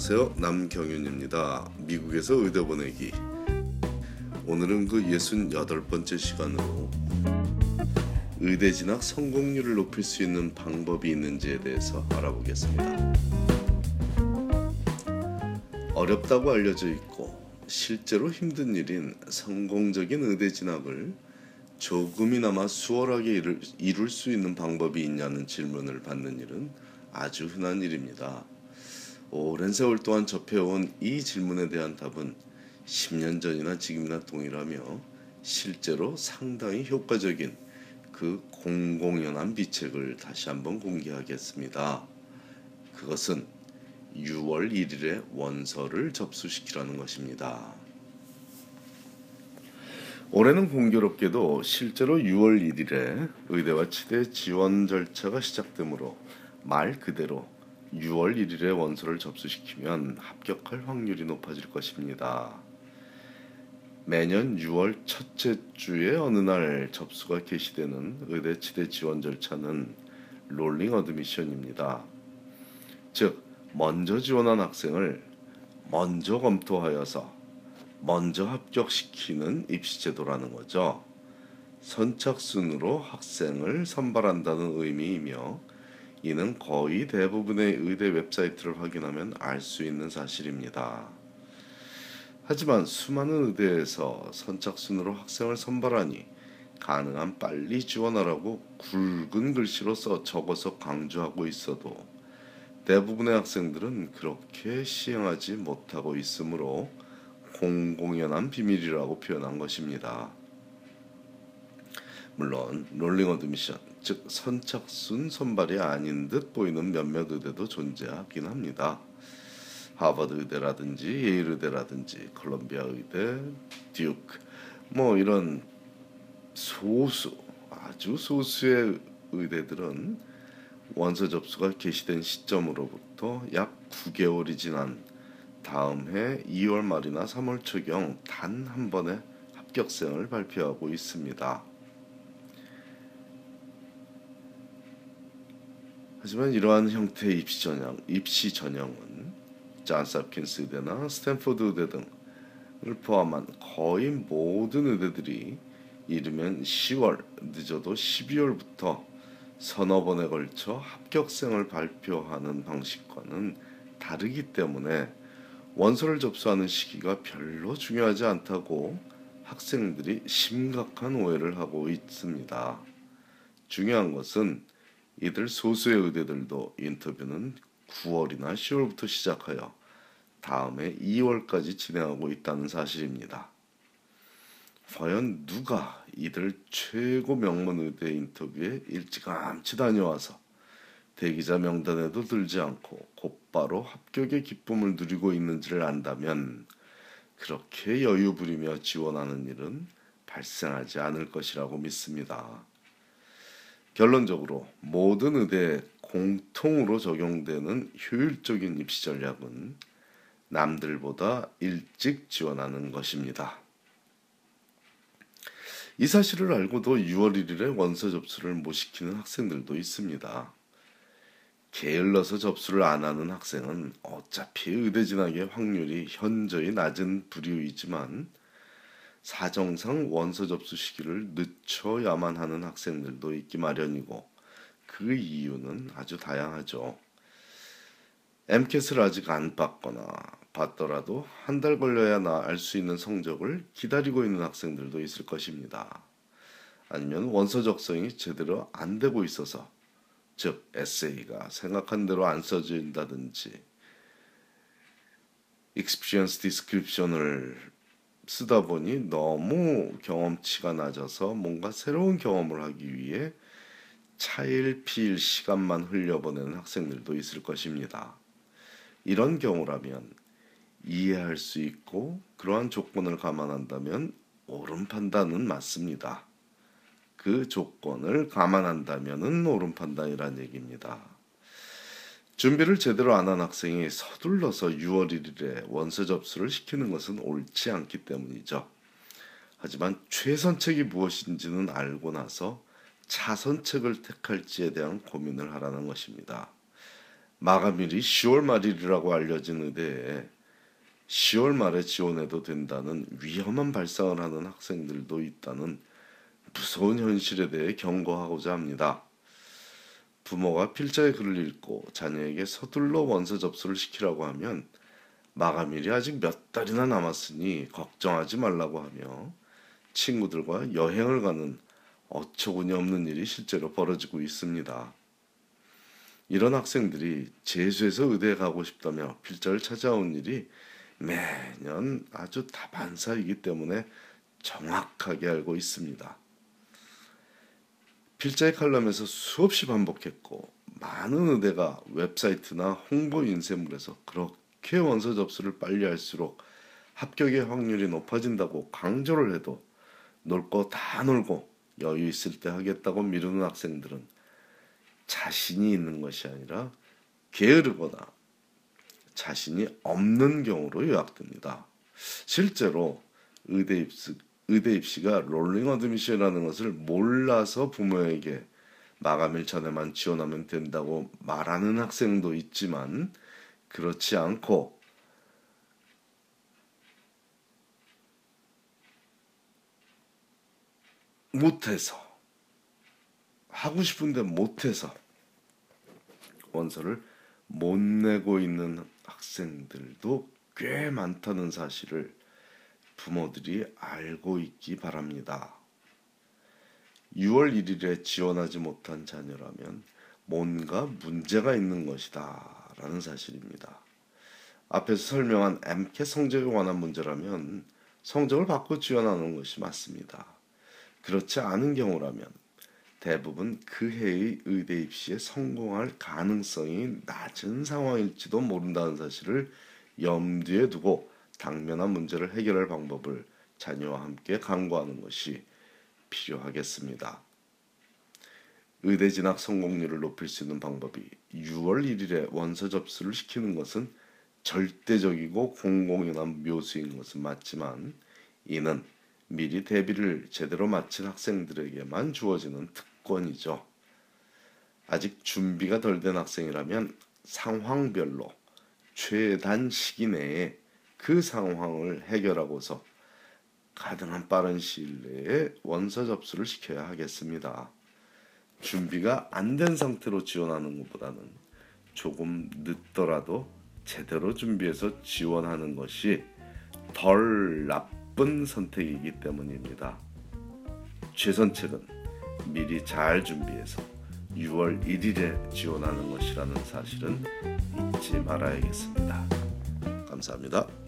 안녕하세요. 남경윤입니다. 미국에서 의대 보내기. 오늘은 그 68번째 시간으로 의대 진학 성공률을 높일 수 있는 방법이 있는지에 대해서 알아보겠습니다. 어렵다고 알려져 있고 실제로 힘든 일인 성공적인 의대 진학을 조금이나마 수월하게 이룰, 수 있는 방법이 있냐는 질문을 받는 일은 아주 흔한 일입니다. 오랜 세월 동안 접해온 이 질문에 대한 답은 10년 전이나 지금이나 동일하며 실제로 상당히 효과적인 그 공공연한 비책을 다시 한번 공개하겠습니다. 그것은 6월 1일에 원서를 접수시키라는 것입니다. 올해는 공교롭게도 실제로 6월 1일에 의대와 치대 지원 절차가 시작되므로 말 그대로 6월 1일에 원서를 접수시키면 합격할 확률이 높아질 것입니다. 매년 6월 첫째 주의 어느 날 접수가 개시되는 의대 치대 지원 절차는 rolling admission입니다. 즉 먼저 지원한 학생을 먼저 검토하여서 먼저 합격시키는 입시제도라는 거죠. 선착순으로 학생을 선발한다는 의미이며 이는 거의 대부분의 의대 웹사이트를 확인하면 알 수 있는 사실입니다. 하지만 수많은 의대에서 선착순으로 학생을 선발하니 가능한 빨리 지원하라고 굵은 글씨로 써 적어서 강조하고 있어도 대부분의 학생들은 그렇게 시행하지 못하고 있으므로 공공연한 비밀이라고 표현한 것입니다. 물론 rolling admission 즉 선착순 선발이 아닌 듯 보이는 몇몇 의대도 존재하긴 합니다. 하버드 의대라든지 예일 의대라든지 콜롬비아 의대, 듀크 뭐 이런 소수 아주 소수의 의대들은 원서 접수가 개시된 시점으로부터 약 9개월이 지난 다음 해 2월 말이나 3월 초경 단 한 번의 합격생을 발표하고 있습니다. 하지만 이러한 형태의 입시 전형, 입시 전형은 존스 홉킨스 의대나 스탠포드 의대 등을 포함한 거의 모든 의대들이 이르면 10월, 늦어도 12월부터 서너 번에 걸쳐 합격생을 발표하는 방식과는 다르기 때문에 원서를 접수하는 시기가 별로 중요하지 않다고 학생들이 심각한 오해를 하고 있습니다. 중요한 것은 이들 소수의 의대들도 인터뷰는 9월이나 10월부터 시작하여 다음해 2월까지 진행하고 있다는 사실입니다. 과연 누가 이들 최고 명문 의대 인터뷰에 일찌감치 다녀와서 대기자 명단에도 들지 않고 곧바로 합격의 기쁨을 누리고 있는지를 안다면 그렇게 여유 부리며 지원하는 일은 발생하지 않을 것이라고 믿습니다. 결론적으로 모든 의대에 공통으로 적용되는 효율적인 입시 전략은 남들보다 일찍 지원하는 것입니다. 이 사실을 알고도 6월 1일에 원서 접수를 못 시키는 학생들도 있습니다. 게을러서 접수를 안 하는 학생은 어차피 의대 진학의 확률이 현저히 낮은 부류이지만 사정상 원서 접수 시기를 늦춰야만 하는 학생들도 있기 마련이고 그 이유는 아주 다양하죠. MCAT을 아직 안 받거나 받더라도 한 달 걸려야 알수 있는 성적을 기다리고 있는 학생들도 있을 것입니다. 아니면 원서 적성이 제대로 안 되고 있어서 즉 에세이가 생각한 대로 안 써진다든지 experience description을 쓰다 보니 너무 경험치가 낮아서 뭔가 새로운 경험을 하기 위해 차일피일 시간만 흘려보내는 학생들도 있을 것입니다. 이런 경우라면 이해할 수 있고 그러한 조건을 감안한다면 옳은 판단은 맞습니다. 그 조건을 감안한다면 옳은 판단이란 얘기입니다. 준비를 제대로 안 한 학생이 서둘러서 6월 1일에 원서 접수를 시키는 것은 옳지 않기 때문이죠. 하지만 최선책이 무엇인지는 알고 나서 차선책을 택할지에 대한 고민을 하라는 것입니다. 마감일이 10월 말일이라고 알려진 의대에 10월 말에 지원해도 된다는 위험한 발상을 하는 학생들도 있다는 무서운 현실에 대해 경고하고자 합니다. 부모가 필자의 글을 읽고 자녀에게 서둘러 원서 접수를 시키라고 하면 마감일이 아직 몇 달이나 남았으니 걱정하지 말라고 하며 친구들과 여행을 가는 어처구니 없는 일이 실제로 벌어지고 있습니다. 이런 학생들이 재수해서 의대에 가고 싶다며 필자를 찾아온 일이 매년 아주 다반사이기 때문에 정확하게 알고 있습니다. 필자의 칼럼에서 수없이 반복했고 많은 의대가 웹사이트나 홍보 인쇄물에서 그렇게 원서 접수를 빨리 할수록 합격의 확률이 높아진다고 강조를 해도 놀 거 다 놀고 여유 있을 때 하겠다고 미루는 학생들은 자신이 있는 것이 아니라 게으르거나 자신이 없는 경우로 요약됩니다. 실제로 의대 입시, 의대 입시가 rolling admission이라는 것을 몰라서 부모에게 마감일 전에만 지원하면 된다고 말하는 학생도 있지만 그렇지 않고 못해서 하고 싶은데 못해서 원서를 못 내고 있는 학생들도 꽤 많다는 사실을 부모들이 알고 있기 바랍니다. 6월 1일에 지원하지 못한 자녀라면 뭔가 문제가 있는 것이다 라는 사실입니다. 앞에서 설명한 MCAT 성적에 관한 문제라면 성적을 받고 지원하는 것이 맞습니다. 그렇지 않은 경우라면 대부분 그 해의 의대 입시에 성공할 가능성이 낮은 상황일지도 모른다는 사실을 염두에 두고 당면한 문제를 해결할 방법을 자녀와 함께 강구하는 것이 필요하겠습니다. 의대 진학 성공률을 높일 수 있는 방법이 6월 1일에 원서 접수를 시키는 것은 절대적이고 공공연한 묘수인 것은 맞지만 이는 미리 대비를 제대로 마친 학생들에게만 주어지는 특권이죠. 아직 준비가 덜 된 학생이라면 상황별로 최단 시기 내에 그 상황을 해결하고서 가능한 빠른 시일 내에 원서 접수를 시켜야 하겠습니다. 준비가 안 된 상태로 지원하는 것보다는 조금 늦더라도 제대로 준비해서 지원하는 것이 덜 나쁜 선택이기 때문입니다. 최선책은 미리 잘 준비해서 6월 1일에 지원하는 것이라는 사실은 잊지 말아야겠습니다. 감사합니다.